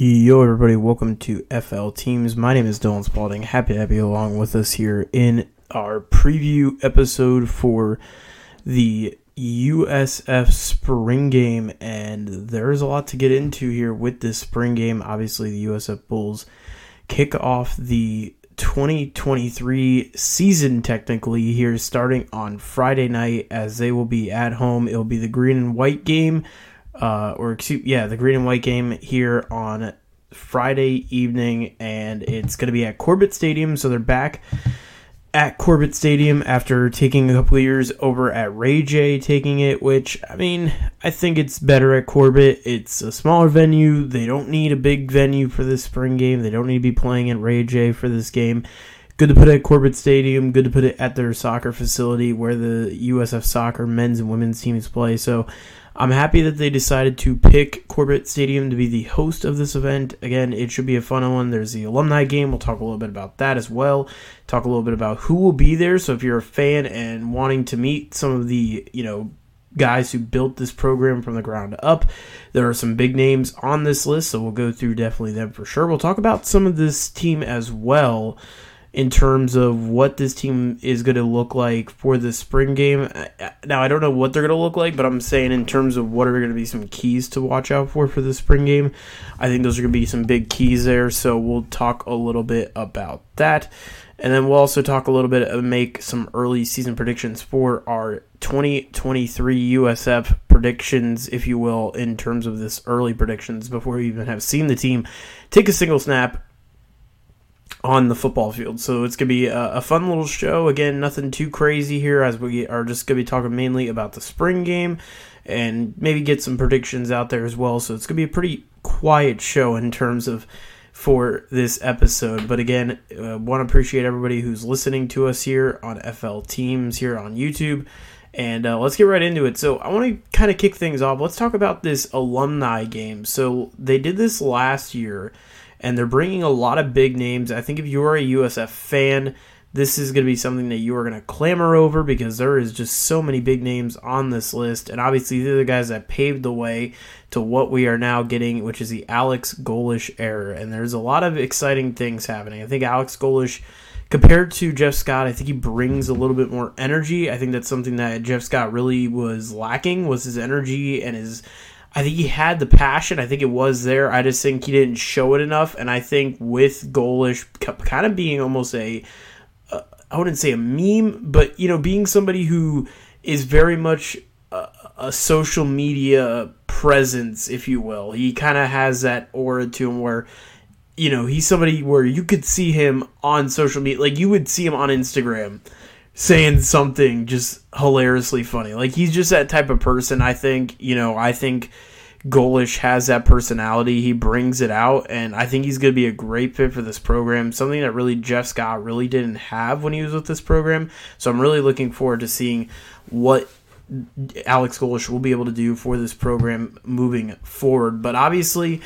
Yo, everybody, welcome to FL Teams. My name is Dylan Spaulding. Happy to have you along with us here in our preview episode for the USF spring game. And there's a lot to get into here with this spring game. Obviously, the USF Bulls kick off the 2023 season technically here starting on Friday night as they will be at home. It'll be the green and white game uh, or excuse, yeah, the green and white game here on Friday evening, and it's going to be at Corbett Stadium. So they're back at Corbett Stadium after taking a couple years over at Ray J taking it, which I mean, I think it's better at Corbett. It's a smaller venue. They don't need a big venue for this spring game. They don't need to be playing at Ray J for this game. Good to put it at Corbett Stadium. Good to put it at their soccer facility where the USF soccer men's and women's teams play. So I'm happy that they decided to pick Corbett Stadium to be the host of this event. Again, it should be a fun one. There's the alumni game. We'll talk a little bit about that as well. Talk a little bit about who will be there. So if you're a fan and wanting to meet some of the, you know, guys who built this program from the ground up. There are some big names on this list, so we'll go through definitely them for sure. We'll talk about some of this team as well in terms of what this team is going to look like for the spring game. Now, I don't know what they're going to look like, but I'm saying in terms of what are going to be some keys to watch out for for the spring game, I think those are going to be some big keys there. So we'll talk a little bit about that. And then we'll also talk a little bit and make some early season predictions for our 2023 USF predictions, if you will, in terms of this early predictions before we even have seen the team take a single snap on the football field. So it's going to be a, a, fun little show. Again, nothing too crazy here as we are just going to be talking mainly about the spring game and maybe get some predictions out there as well. So it's going to be a pretty quiet show in terms of for this episode. But again, uh, want to appreciate everybody who's listening to us here on FL Teams here on YouTube. And uh, let's get right into it. So, I want to kind of kick things off. Let's talk about this alumni game. So, they did this last year and they're bringing a lot of big names. I think if you are a USF fan, this is going to be something that you are going to clamor over because there is just so many big names on this list. And obviously, these are the guys that paved the way to what we are now getting, which is the Alex Golesh era. And there's a lot of exciting things happening. I think Alex Golesh, compared to Jeff Scott, I think he brings a little bit more energy. I think that's something that Jeff Scott really was lacking was his energy and his I think he had the passion. I think it was there. I just think he didn't show it enough. And I think with Golesh kind of being almost a, uh, I wouldn't say a meme, but you know, being somebody who is very much a, a social media presence, if you will. He kind of has that aura to him where, you know, he's somebody where you could see him on social media, like you would see him on Instagram saying something just hilariously funny. Like he's just that type of person. I think you know. I think Golesh has that personality. He brings it out, and I think he's going to be a great fit for this program. Something that really Jeff Scott really didn't have when he was with this program. So I'm really looking forward to seeing what Alex Golesh will be able to do for this program moving forward. But obviously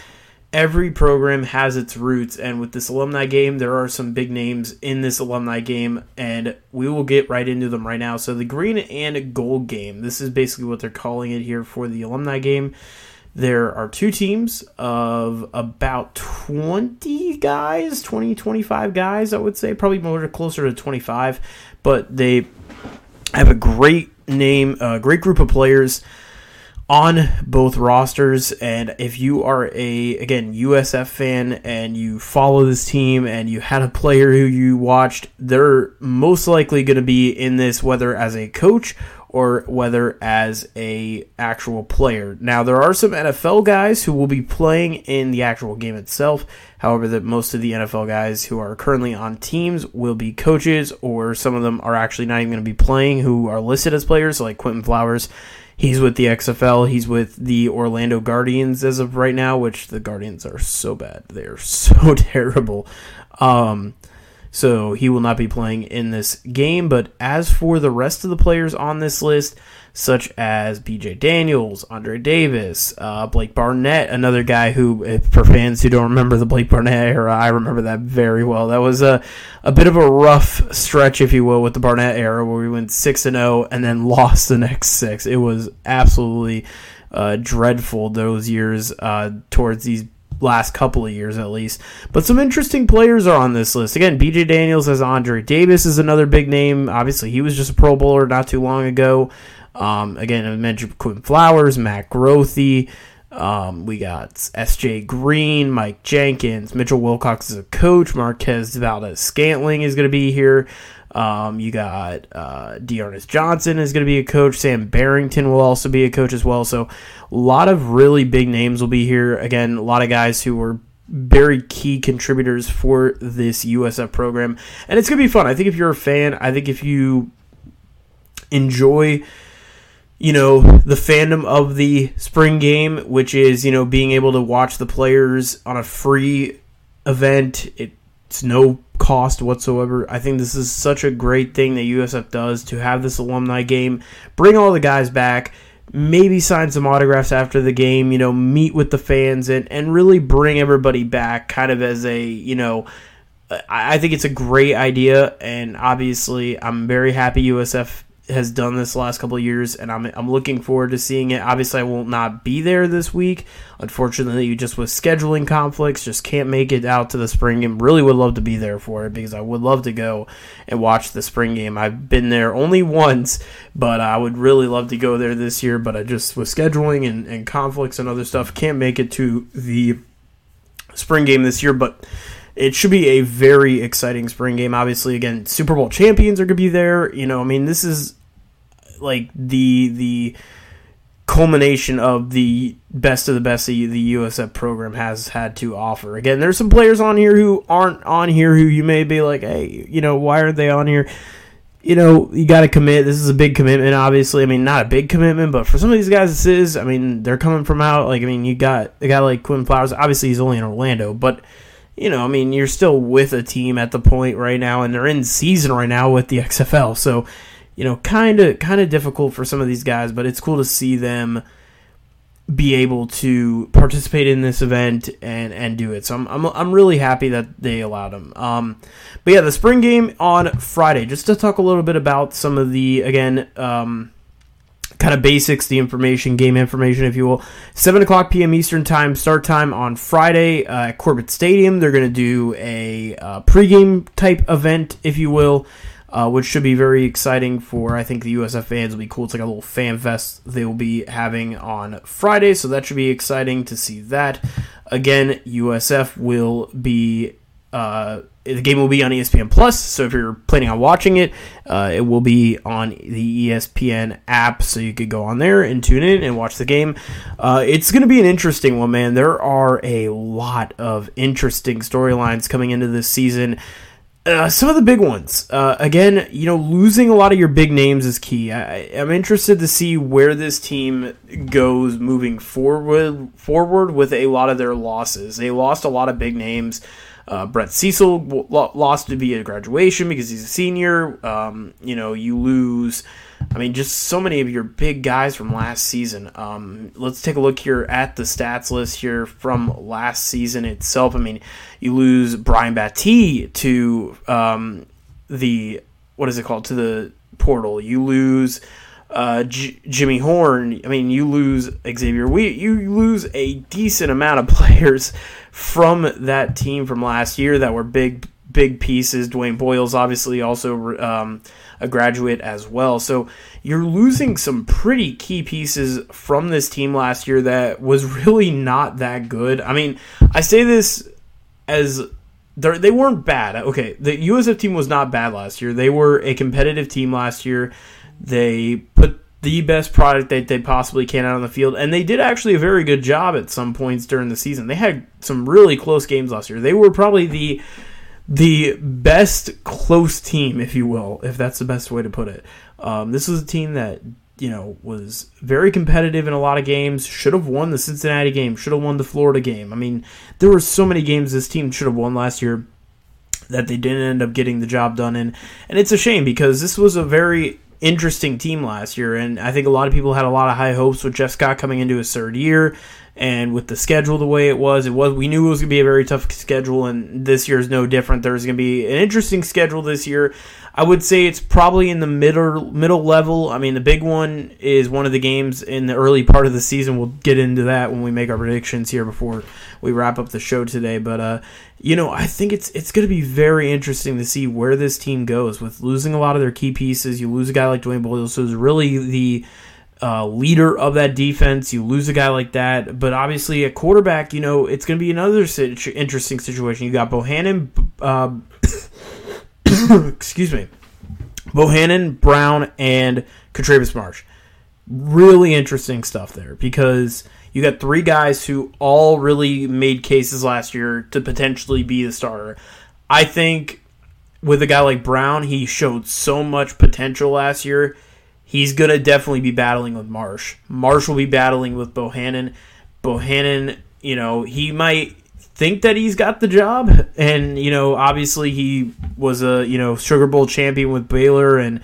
every program has its roots and with this alumni game there are some big names in this alumni game and we will get right into them right now. So the green and gold game this is basically what they're calling it here for the alumni game. There are two teams of about 20 guys 20 25 guys i would say probably more closer to 25 but they have a great name a great group of players on both rosters. And if you are a again USF fan and you follow this team and you had a player who you watched, they're most likely going to be in this whether as a coach or whether as a actual player. Now there are some NFL guys who will be playing in the actual game itself. However, that most of the NFL guys who are currently on teams will be coaches, or some of them are actually not even going to be playing, who are listed as players, like Quinton Flowers He's with the XFL. He's with the Orlando Guardians as of right now, which the Guardians are so bad. They are so terrible. Um, so he will not be playing in this game. But as for the rest of the players on this list, such as BJ Daniels, Andre Davis, uh, Blake Barnett, another guy who, for fans who don't remember the Blake Barnett era, I remember that very well. That was a, a bit of a rough stretch, if you will, with the Barnett era where we went 6 and 0 and then lost the next six. It was absolutely uh, dreadful those years uh, towards these last couple of years at least. But some interesting players are on this list. Again, BJ Daniels as Andre Davis is another big name. Obviously, he was just a Pro Bowler not too long ago. Um, again, I mentioned Quinn Flowers, Matt Grothe. Um, we got S.J. Green, Mike Jenkins, Mitchell Wilcox is a coach. Marquez Valdes-Scantling is going to be here. Um, you got uh, D'Ernest Johnson is going to be a coach. Sam Barrington will also be a coach as well. So a lot of really big names will be here. Again, a lot of guys who were very key contributors for this USF program, and it's going to be fun. I think if you're a fan, I think if you enjoy you know, the fandom of the spring game, which is, you know, being able to watch the players on a free event. It's no cost whatsoever. I think this is such a great thing that USF does to have this alumni game, bring all the guys back, maybe sign some autographs after the game, you know, meet with the fans and, and really bring everybody back kind of as a, you know, I think it's a great idea, and obviously, I'm very happy USF has done this last couple years, and I'm I'm looking forward to seeing it. Obviously, I will not be there this week. Unfortunately, you just with scheduling conflicts, just can't make it out to the spring game. Really would love to be there for it because I would love to go and watch the spring game. I've been there only once, but I would really love to go there this year. But I just with scheduling and, and conflicts and other stuff can't make it to the spring game this year. But it should be a very exciting spring game. Obviously, again, Super Bowl champions are going to be there. You know, I mean, this is like the the culmination of the best of the best the, the USF program has had to offer. Again, there's some players on here who aren't on here who you may be like, hey, you know, why aren't they on here? You know, you got to commit. This is a big commitment, obviously. I mean, not a big commitment, but for some of these guys, this is. I mean, they're coming from out. Like, I mean, you got a guy like Quinn Flowers. Obviously, he's only in Orlando, but you know, I mean, you're still with a team at the point right now, and they're in season right now with the XFL. So you know, kind of kind of difficult for some of these guys, but it's cool to see them be able to participate in this event and and do it. So I'm I'm, I'm really happy that they allowed them. Um, but yeah, the spring game on Friday. Just to talk a little bit about some of the again. Um, kind of basics, the information, game information, if you will. 7 o'clock p.m. Eastern Time, start time on Friday uh, at Corbett Stadium. They're going to do a uh, pregame type event, if you will uh, which should be very exciting for I think the USF fans. Will be cool. It's like a little fan fest they will be having on Friday, so that should be exciting to see that. Again, USF will be. Uh, the game will be on ESPN Plus, so if you're planning on watching it, uh, it will be on the ESPN app, so you could go on there and tune in and watch the game. Uh, it's going to be an interesting one, man. There are a lot of interesting storylines coming into this season. Uh, some of the big ones. Uh, again, you know, losing a lot of your big names is key. I, am interested to see where this team goes moving forward. Forward with a lot of their losses, they lost a lot of big names. Uh, Brett Cecil lost to be a graduation because he's a senior. Um, you know, you lose. I mean, just so many of your big guys from last season. Um, let's take a look here at the stats list here from last season itself. I mean, you lose Brian Battie to um, the what is it called to the portal. You lose uh, J- Jimmy Horn. I mean, you lose Xavier. We you lose a decent amount of players from that team from last year that were big big pieces. Dwayne Boyle's obviously also um, a graduate as well. So you're losing some pretty key pieces from this team last year that was really not that good. I mean, I say this as they weren't bad. Okay, the USF team was not bad last year. They were a competitive team last year. They put the best product that they possibly can out on the field, and they did actually a very good job at some points during the season. They had some really close games last year. They were probably the the best close team, if you will, if that's the best way to put it. Um, this was a team that you know was very competitive in a lot of games. Should have won the Cincinnati game. Should have won the Florida game. I mean, there were so many games this team should have won last year that they didn't end up getting the job done in, and it's a shame because this was a very interesting team last year, and I think a lot of people had a lot of high hopes with Jeff Scott coming into his third year. And with the schedule the way it was, it was we knew it was going to be a very tough schedule, and this year is no different. There's going to be an interesting schedule this year. I would say it's probably in the middle middle level. I mean, the big one is one of the games in the early part of the season. We'll get into that when we make our predictions here before we wrap up the show today. But uh, you know, I think it's it's going to be very interesting to see where this team goes with losing a lot of their key pieces. You lose a guy like Dwayne Boyles, who's really the uh, leader of that defense. You lose a guy like that, but obviously a quarterback, you know, it's going to be another situ- interesting situation. You got Bohanon, Uh, excuse me, Bohanon, Brown, and Katravis Marsh. Really interesting stuff there because you got three guys who all really made cases last year to potentially be the starter. I think with a guy like Brown, he showed so much potential last year. He's going to definitely be battling with Marsh. Marsh will be battling with Bohanon. Bohanon, you know, he might think that he's got the job. And, you know, obviously he was a, you know, Sugar Bowl champion with Baylor and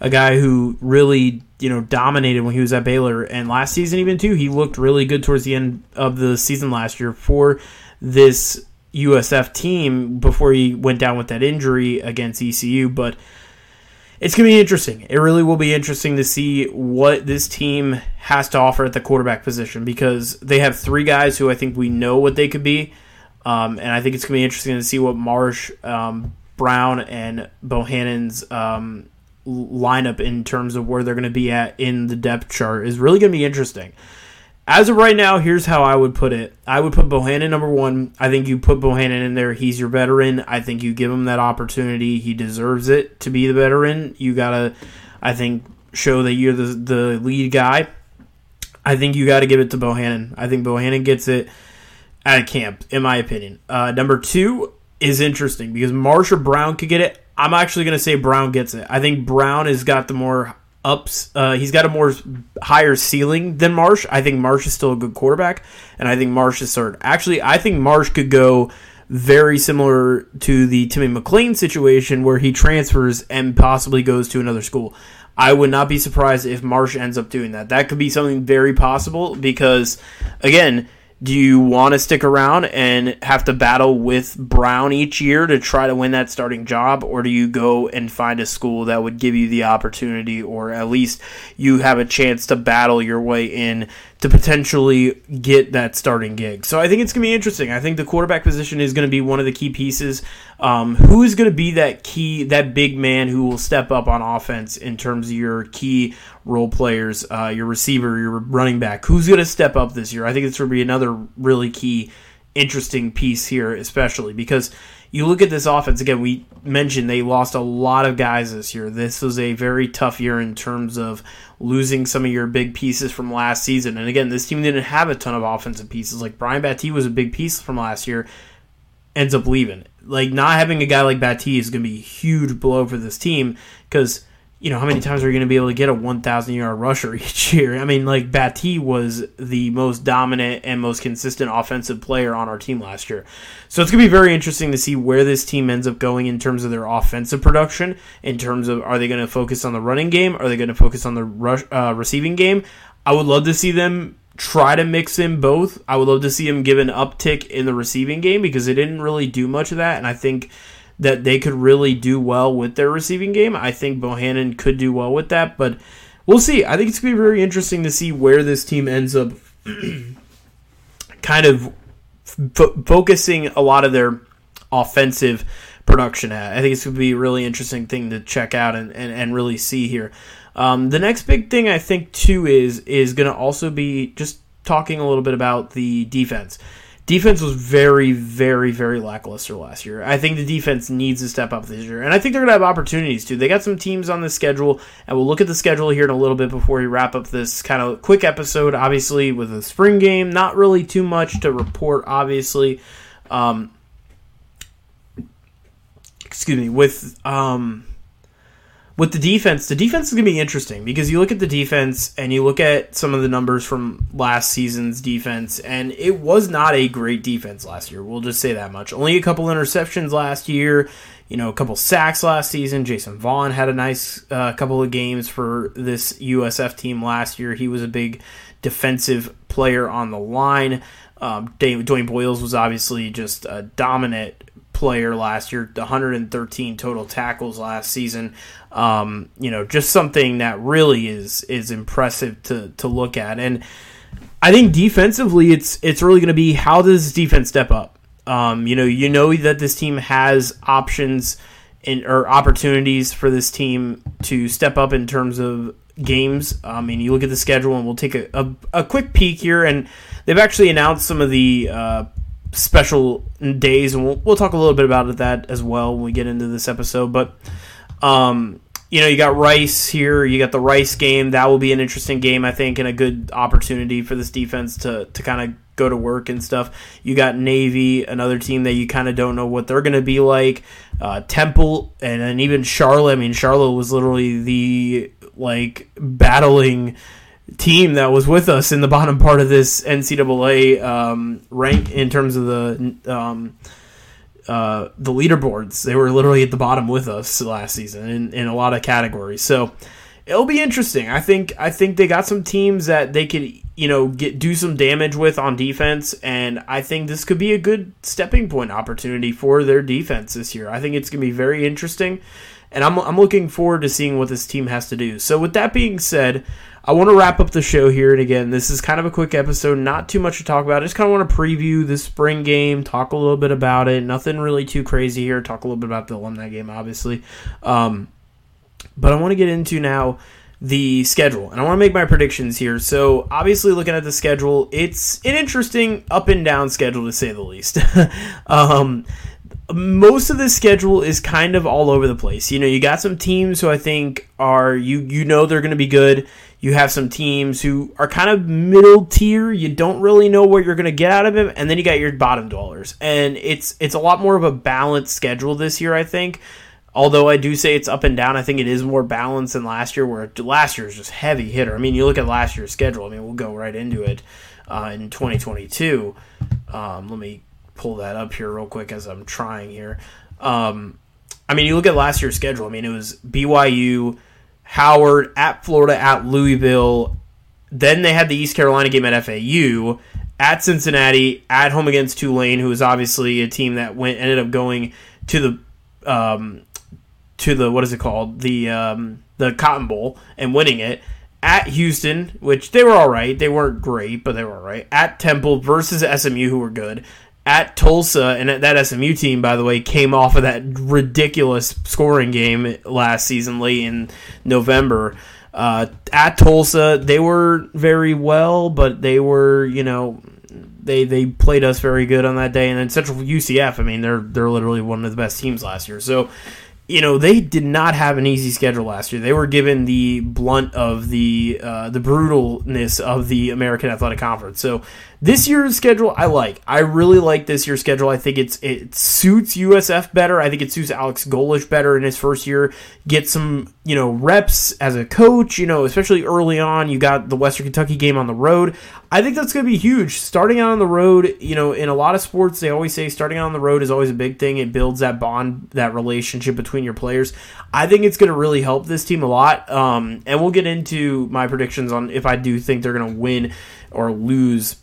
a guy who really, you know, dominated when he was at Baylor. And last season, even too, he looked really good towards the end of the season last year for this USF team before he went down with that injury against ECU. But it's going to be interesting. It really will be interesting to see what this team has to offer at the quarterback position because they have three guys who I think we know what they could be. Um, and I think it's going to be interesting to see what Marsh, um, Brown, and Bohanon's um, lineup in terms of where they're going to be at in the depth chart is really going to be interesting. As of right now, here's how I would put it. I would put Bohanon number one. I think you put Bohanon in there. He's your veteran. I think you give him that opportunity. He deserves it to be the veteran. You gotta, I think, show that you're the the lead guy. I think you got to give it to Bohanon. I think Bohanon gets it at camp, in my opinion. Uh, number two is interesting because Marsha Brown could get it. I'm actually going to say Brown gets it. I think Brown has got the more ups. Uh, he's got a more higher ceiling than Marsh. I think Marsh is still a good quarterback, and I think Marsh is third. Actually, I think Marsh could go very similar to the Timmy McClain situation where he transfers and possibly goes to another school. I would not be surprised if Marsh ends up doing that. That could be something very possible because, again, do you want to stick around and have to battle with Brown each year to try to win that starting job, or do you go and find a school that would give you the opportunity, or at least you have a chance to battle your way in to potentially get that starting gig? So I think it's going to be interesting. I think the quarterback position is going to be one of the key pieces. Um, who is going to be that key, that big man who will step up on offense in terms of your key role players, uh, your receiver, your running back? Who's going to step up this year? I think it's going to be another really key, interesting piece here, especially because you look at this offense again. We mentioned they lost a lot of guys this year. This was a very tough year in terms of losing some of your big pieces from last season. And again, this team didn't have a ton of offensive pieces. Like Brian Battie was a big piece from last year, ends up leaving like not having a guy like Battie is going to be a huge blow for this team because you know how many times are you going to be able to get a 1,000 yard rusher each year? I mean, like Battie was the most dominant and most consistent offensive player on our team last year, so it's going to be very interesting to see where this team ends up going in terms of their offensive production. In terms of are they going to focus on the running game? Are they going to focus on the rush uh, receiving game? I would love to see them try to mix in both. I would love to see them give an uptick in the receiving game because they didn't really do much of that, and I think that they could really do well with their receiving game. I think Bohanon could do well with that, but we'll see. I think it's going to be very interesting to see where this team ends up kind of focusing a lot of their offensive production at. I think it's going to be a really interesting thing to check out and, and, and really see here. Um, the next big thing I think too is is going to also be just talking a little bit about the defense. Defense was very, very, very lackluster last year. I think the defense needs to step up this year, and I think they're going to have opportunities too. They got some teams on the schedule, and we'll look at the schedule here in a little bit before we wrap up this kind of quick episode. Obviously, with a spring game, not really too much to report. Obviously, um, excuse me, with um, with the defense, the defense is going to be interesting because you look at the defense and you look at some of the numbers from last season's defense, and it was not a great defense last year. We'll just say that much. Only a couple interceptions last year, you know, a couple sacks last season. Jason Vaughn had a nice uh, couple of games for this USF team last year. He was a big defensive player on the line. Um, Dwayne Boyles was obviously just a dominant player last year, 113 total tackles last season. Um, you know, just something that really is is impressive to to look at. And I think defensively, it's it's really going to be how does this defense step up. Um, you know, you know that this team has options in, or opportunities for this team to step up in terms of games. I mean, you look at the schedule, and we'll take a, a, a quick peek here. And they've actually announced some of the uh, special days, and we'll, we'll talk a little bit about that as well when we get into this episode. But um, you know, you got Rice here. You got the Rice game. That will be an interesting game, I think, and a good opportunity for this defense to to kind of go to work and stuff. You got Navy, another team that you kind of don't know what they're going to be like. Uh, Temple, and then even Charlotte. I mean, Charlotte was literally the like battling team that was with us in the bottom part of this NCAA um, rank in terms of the um, uh, the leaderboards. They were literally at the bottom with us last season in, in a lot of categories. So it'll be interesting. I think I think they got some teams that they could you know get do some damage with on defense, and I think this could be a good stepping point opportunity for their defense this year. I think it's gonna be very interesting, and I'm I'm looking forward to seeing what this team has to do. So with that being said. I want to wrap up the show here. And again, this is kind of a quick episode, not too much to talk about. I just kind of want to preview the spring game, talk a little bit about it. Nothing really too crazy here. Talk a little bit about the alumni game, obviously. Um, but I want to get into now the schedule, and I want to make my predictions here. So, obviously, looking at the schedule, it's an interesting up and down schedule to say the least. um, most of the schedule is kind of all over the place. You know, you got some teams who I think are you you know they're going to be good. You have some teams who are kind of middle tier. You don't really know what you're going to get out of them, and then you got your bottom dwellers. And it's it's a lot more of a balanced schedule this year, I think. Although I do say it's up and down, I think it is more balanced than last year, where last year is just heavy hitter. I mean, you look at last year's schedule. I mean, we'll go right into it uh, in 2022. Um, let me pull that up here real quick as I'm trying here. Um, I mean, you look at last year's schedule. I mean, it was BYU Howard at Florida at Louisville. Then they had the East Carolina game at FAU, at Cincinnati, at home against Tulane, who is obviously a team that went ended up going to the um, to the what is it called the um, the Cotton Bowl and winning it. At Houston, which they were all right, they weren't great, but they were all right. At Temple versus SMU, who were good at Tulsa, and that SMU team, by the way, came off of that ridiculous scoring game last season, late in November. Uh, at Tulsa, they were very well, but they were, you know, they they played us very good on that day. And then Central UCF, I mean, they're they're literally one of the best teams last year. So you know they did not have an easy schedule last year. They were given the blunt of the uh, the brutalness of the American Athletic Conference. So this year's schedule, I like. I really like this year's schedule. I think it's it suits USF better. I think it suits Alex Golesh better in his first year. Get some you know reps as a coach. You know, especially early on. You got the Western Kentucky game on the road. I think that's going to be huge. Starting out on the road, you know, in a lot of sports, they always say starting out on the road is always a big thing. It builds that bond, that relationship between your players. I think it's going to really help this team a lot. Um, and we'll get into my predictions on if I do think they're going to win or lose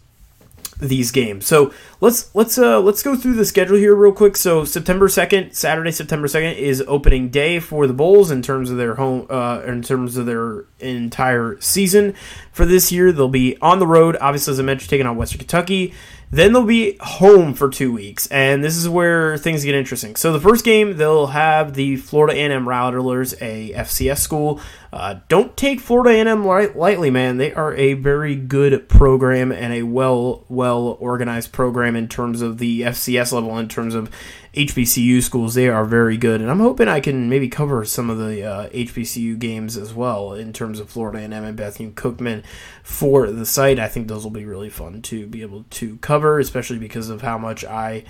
these games. So let's let's uh let's go through the schedule here real quick. So September second, Saturday, September second is opening day for the Bulls in terms of their home uh in terms of their entire season for this year. They'll be on the road, obviously as I mentioned, taking on Western Kentucky. Then they'll be home for two weeks, and this is where things get interesting. So the first game, they'll have the Florida A&M Rattlers, a FCS school. Uh, don't take Florida A&M light, lightly, man. They are a very good program and a well well organized program in terms of the FCS level, in terms of HBCU schools, they are very good, and I'm hoping I can maybe cover some of the uh, HBCU games as well in terms of Florida and and Bethune Cookman for the site. I think those will be really fun to be able to cover, especially because of how much I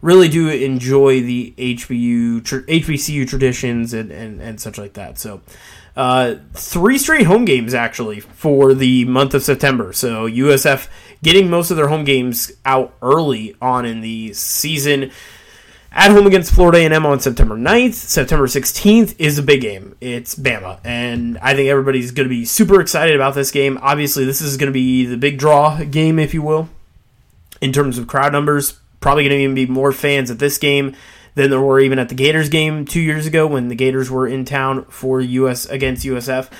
really do enjoy the HBU tr- HBCU traditions and, and, and such like that. So, uh, three straight home games actually for the month of September. So USF getting most of their home games out early on in the season. At home against Florida A&M on September 9th. September 16th is a big game. It's Bama. And I think everybody's going to be super excited about this game. Obviously, this is going to be the big draw game, if you will, in terms of crowd numbers. Probably going to even be more fans at this game than there were even at the Gators game two years ago when the Gators were in town for US against USF.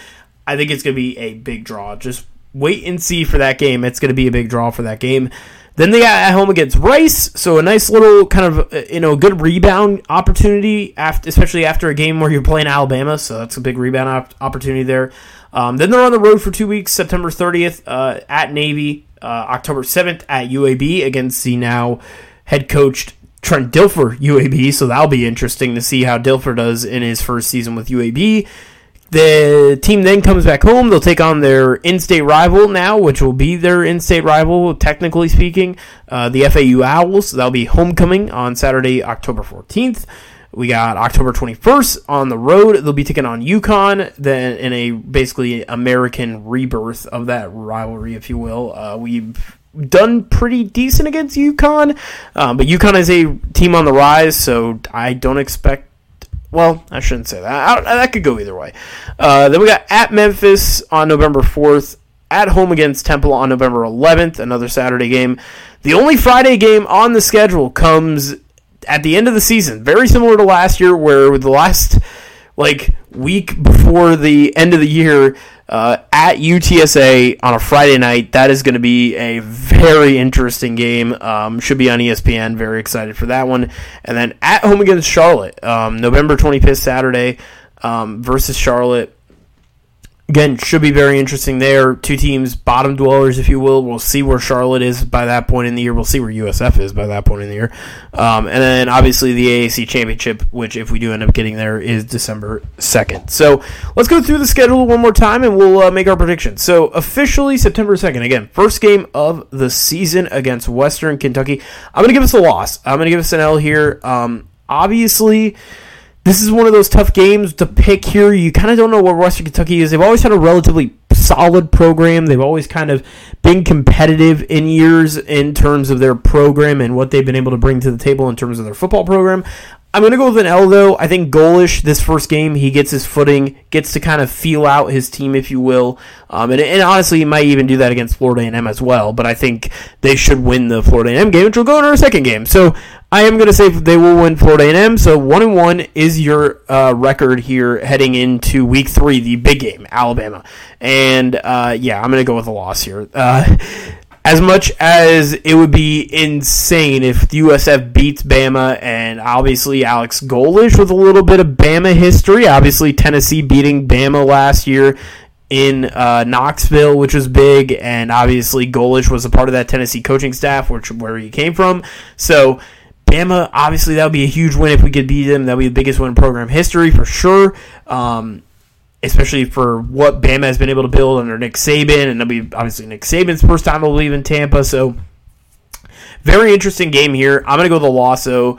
I think it's going to be a big draw. Just wait and see for that game. It's going to be a big draw for that game. Then they got at home against Rice, so a nice little kind of uh, you know good rebound opportunity, after, especially after a game where you're playing Alabama. So that's a big rebound op- opportunity there. Um, then they're on the road for two weeks, September 30th uh, at Navy, uh, October 7th at UAB against the now head coached Trent Dilfer UAB. So that'll be interesting to see how Dilfer does in his first season with UAB. The team then comes back home. They'll take on their in-state rival now, which will be their in-state rival, technically speaking, uh, the FAU Owls. That'll be homecoming on Saturday, October 14th. We got October 21st on the road. They'll be taking on UConn, then in a basically American rebirth of that rivalry, if you will. Uh, we've done pretty decent against UConn, um, but UConn is a team on the rise, so I don't expect well, I shouldn't say that. I, that could go either way. Uh, then we got at Memphis on November 4th, at home against Temple on November 11th, another Saturday game. The only Friday game on the schedule comes at the end of the season, very similar to last year, where the last like week before the end of the year, uh, at UTSA on a Friday night. That is going to be a very interesting game. Um, should be on ESPN. Very excited for that one. And then at home against Charlotte, um, November 25th, Saturday um, versus Charlotte. Again, should be very interesting there. Two teams, bottom dwellers, if you will. We'll see where Charlotte is by that point in the year. We'll see where USF is by that point in the year. Um, and then obviously the AAC Championship, which if we do end up getting there, is December 2nd. So let's go through the schedule one more time and we'll uh, make our predictions. So officially September 2nd, again, first game of the season against Western Kentucky. I'm going to give us a loss. I'm going to give us an L here. Um, obviously this is one of those tough games to pick here. You kind of don't know where Western Kentucky is. They've always had a relatively solid program. They've always kind of been competitive in years in terms of their program and what they've been able to bring to the table in terms of their football program. I'm going to go with an L, though. I think Golesh, this first game, he gets his footing, gets to kind of feel out his team, if you will. Um, and, and, honestly, he might even do that against Florida A&M as well. But I think they should win the Florida A&M game, which will go in our second game. So I am going to say they will win Florida A&M. So one and one is your uh, record here heading into Week Three, the big game, Alabama. And uh, yeah, I'm going to go with a loss here. Uh, as much as it would be insane if USF beats Bama, and obviously Alex Golesh with a little bit of Bama history. Obviously, Tennessee beating Bama last year in uh, Knoxville, which was big, and obviously Golesh was a part of that Tennessee coaching staff, which where he came from. So. Bama, obviously, that would be a huge win if we could beat them. That would be the biggest win in program history for sure. Um, especially for what Bama has been able to build under Nick Saban, and it'll be obviously Nick Saban's first time, believe, in Tampa. So, very interesting game here. I'm going to go the loss, though.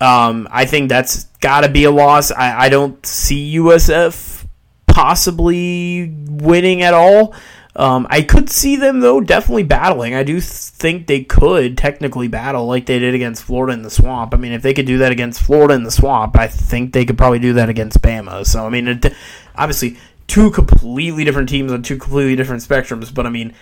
Um, I think that's got to be a loss. I, I don't see USF possibly winning at all. Um, I could see them though definitely battling. I do think they could technically battle like they did against Florida in the swamp. I mean, if they could do that against Florida in the swamp, I think they could probably do that against Bama. So I mean, it, obviously two completely different teams on two completely different spectrums. But I mean,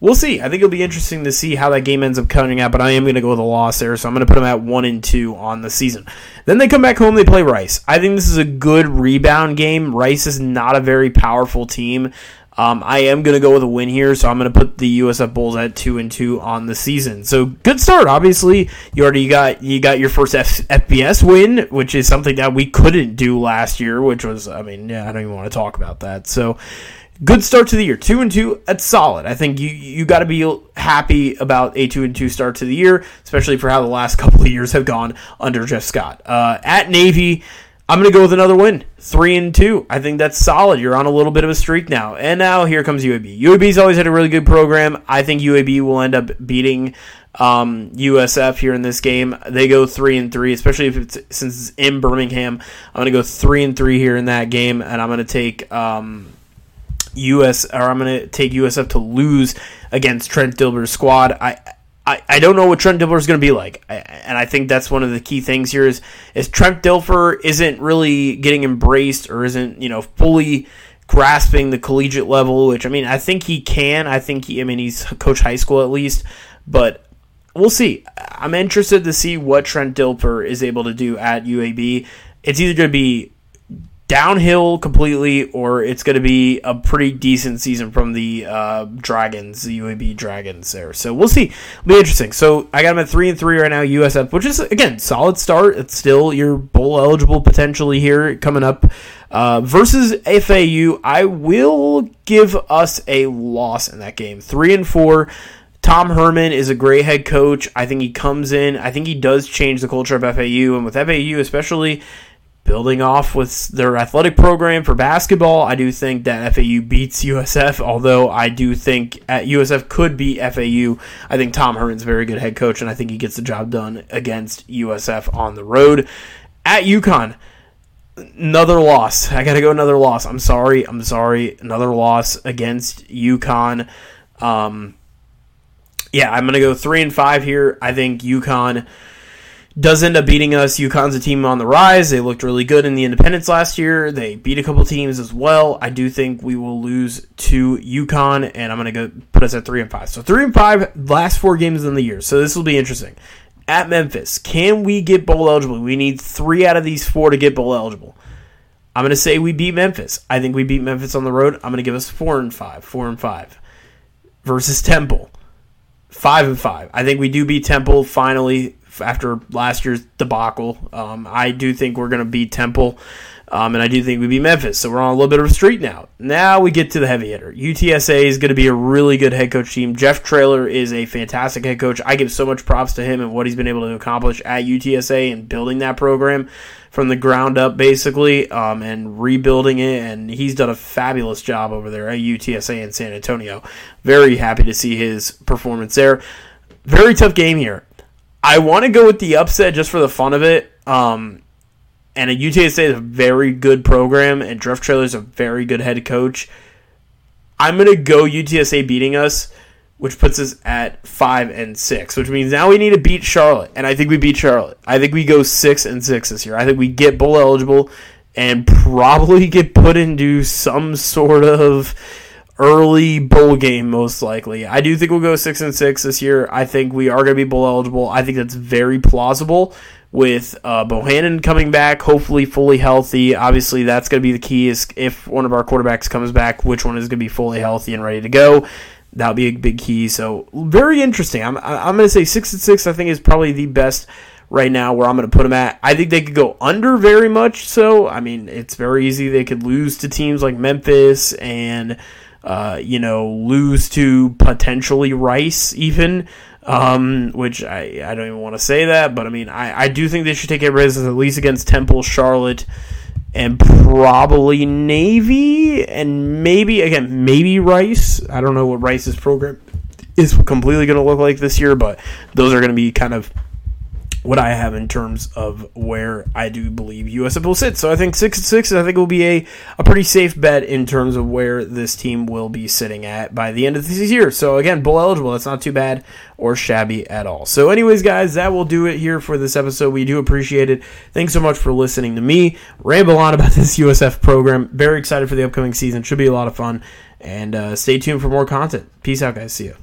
we'll see. I think it'll be interesting to see how that game ends up coming out. But I am going to go with a loss there, so I'm going to put them at one and two on the season. Then they come back home. They play Rice. I think this is a good rebound game. Rice is not a very powerful team. Um, I am going to go with a win here, so I'm going to put the USF Bulls at two and two on the season. So good start. Obviously, you already got you got your first F- FBS win, which is something that we couldn't do last year. Which was, I mean, yeah, I don't even want to talk about that. So good start to the year. Two and two, that's solid. I think you you got to be happy about a two and two start to the year, especially for how the last couple of years have gone under Jeff Scott. Uh, at Navy. I'm going to go with another win, three and two. I think that's solid. You're on a little bit of a streak now, and now here comes UAB. UAB's always had a really good program. I think UAB will end up beating um, USF here in this game. They go three and three, especially if it's since it's in Birmingham. I'm gonna go three and three here in that game, and I'm gonna take um, US or I'm gonna take USF to lose against Trent Dilfer's squad. I. I, I don't know what Trent Dilfer is going to be like, I, and I think that's one of the key things here is is Trent Dilfer isn't really getting embraced or isn't you know fully grasping the collegiate level, which I mean I think he can. I think he I mean he's coach high school at least, but we'll see. I'm interested to see what Trent Dilfer is able to do at UAB. It's either going to be downhill completely, or it's going to be a pretty decent season from the uh, Dragons, the UAB Dragons there. So we'll see. It'll be interesting. So I got them at three and three right now. USF, which is again solid start. It's still you're bowl eligible potentially here coming up uh, versus FAU. I will give us a loss in that game. Three and four. Tom Herman is a great head coach. I think he comes in. I think he does change the culture of FAU, and with FAU especially building off with their athletic program for basketball, I do think that FAU beats USF. Although I do think at USF could beat FAU. I think Tom Herman's a very good head coach, and I think he gets the job done against USF on the road at UConn. Another loss. I got to go another loss. I'm sorry. I'm sorry. Another loss against UConn. Um, yeah, I'm gonna go three and five here. I think UConn does end up beating us. UConn's a team on the rise. They looked really good in the independents last year. They beat a couple teams as well. I do think we will lose to UConn, and I'm gonna go put us at three and five. So three and five, last four games in the year. So this will be interesting. At Memphis, can we get bowl eligible? We need three out of these four to get bowl eligible. I'm gonna say we beat Memphis. I think we beat Memphis on the road. I'm gonna give us four and five. Four and five versus Temple five and five. I think we do beat Temple finally after last year's debacle. Um, I do think we're going to beat Temple, um, and I do think we beat Memphis. So we're on a little bit of a streak now. Now we get to the heavy hitter. UTSA is going to be a really good head coach team. Jeff Traylor is a fantastic head coach. I give so much props to him and what he's been able to accomplish at UTSA and building that program from the ground up, basically, um, and rebuilding it. And he's done a fabulous job over there at UTSA in San Antonio. Very happy to see his performance there. Very tough game here. I want to go with the upset just for the fun of it. Um, and UTSA is a very good program, and Jeff Traylor is a very good head coach. I'm gonna go UTSA beating us which puts us at five and six, which means now we need to beat Charlotte, and I think we beat Charlotte. I think we go six and six this year. I think we get bowl eligible and probably get put into some sort of early bowl game, most likely. I do think we'll go six and six this year. I think we are going to be bowl eligible. I think that's very plausible with uh, Bohanon coming back, hopefully fully healthy. Obviously, that's going to be the key. Is if one of our quarterbacks comes back, which one is going to be fully healthy and ready to go? That'll be a big key. So very interesting. I'm I'm going to say six and six. I think is probably the best right now where I'm going to put them at. I think they could go under very much. So I mean, it's very easy. They could lose to teams like Memphis and uh, you know lose to potentially Rice even. Um, which I, I don't even want to say that, but I mean I, I do think they should take a risk at least against Temple, Charlotte, and probably Navy, and maybe again maybe Rice. I don't know what Rice's program is completely going to look like this year, but those are going to be kind of what I have in terms of where I do believe USF will sit. So I think six and six, I think will be a, a pretty safe bet in terms of where this team will be sitting at by the end of this year. So again, bowl eligible. That's not too bad or shabby at all. So, anyways, guys, that will do it here for this episode. We do appreciate it. Thanks so much for listening to me ramble on about this USF program. Very excited for the upcoming season. Should be a lot of fun. And uh, stay tuned for more content. Peace out, guys. See you.